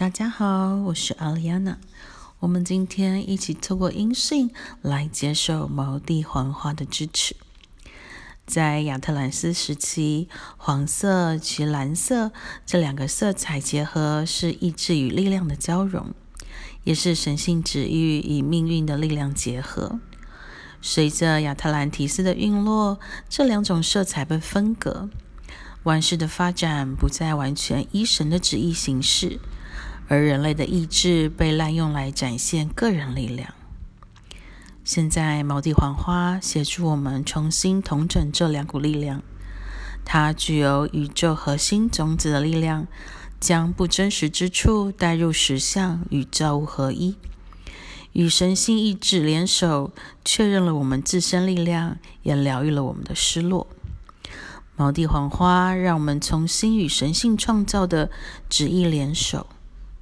大家好，我是阿丽安娜。我们今天一起透过音讯来接受毛地黄花的支持。在亚特兰斯时期，黄色及蓝色这两个色彩结合，是意志与力量的交融，也是神性旨意与命运的力量结合。随着亚特兰提斯的陨落，这两种色彩被分隔，万事的发展不再完全依神的旨意行事。而人类的意志被滥用来展现个人力量。现在，毛地黄花协助我们重新统整这两股力量。它具有宇宙核心种子的力量，将不真实之处带入实相与造物合一，与神性意志联手，确认了我们自身力量，也疗愈了我们的失落。毛地黄花让我们重新与神性创造的旨意联手。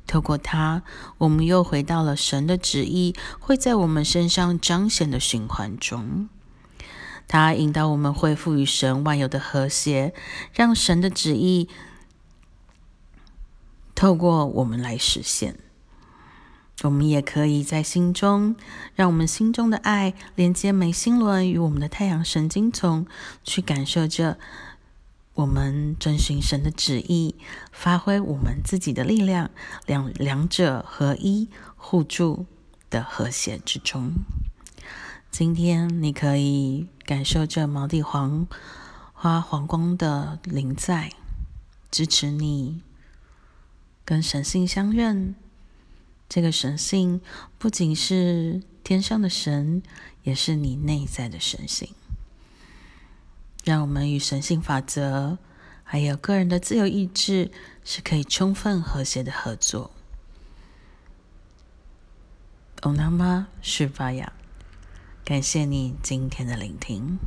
透过它，我们又回到了神的旨意会在我们身上彰显的循环中。它引导我们恢复与神万有的和谐，让神的旨意透过我们来实现。我们也可以在心中，让我们心中的爱连接眉心轮与我们的太阳神经丛，去感受着。我们遵循神的旨意，发挥我们自己的力量，两两者合一、互助的和谐之中。今天你可以感受这毛地黄花黄光的灵在，支持你跟神性相认。这个神性不仅是天上的神，也是你内在的神性。让我们与神性法则，还有个人的自由意志，是可以充分和谐的合作。欧娜妈是发呀，感谢你今天的聆听。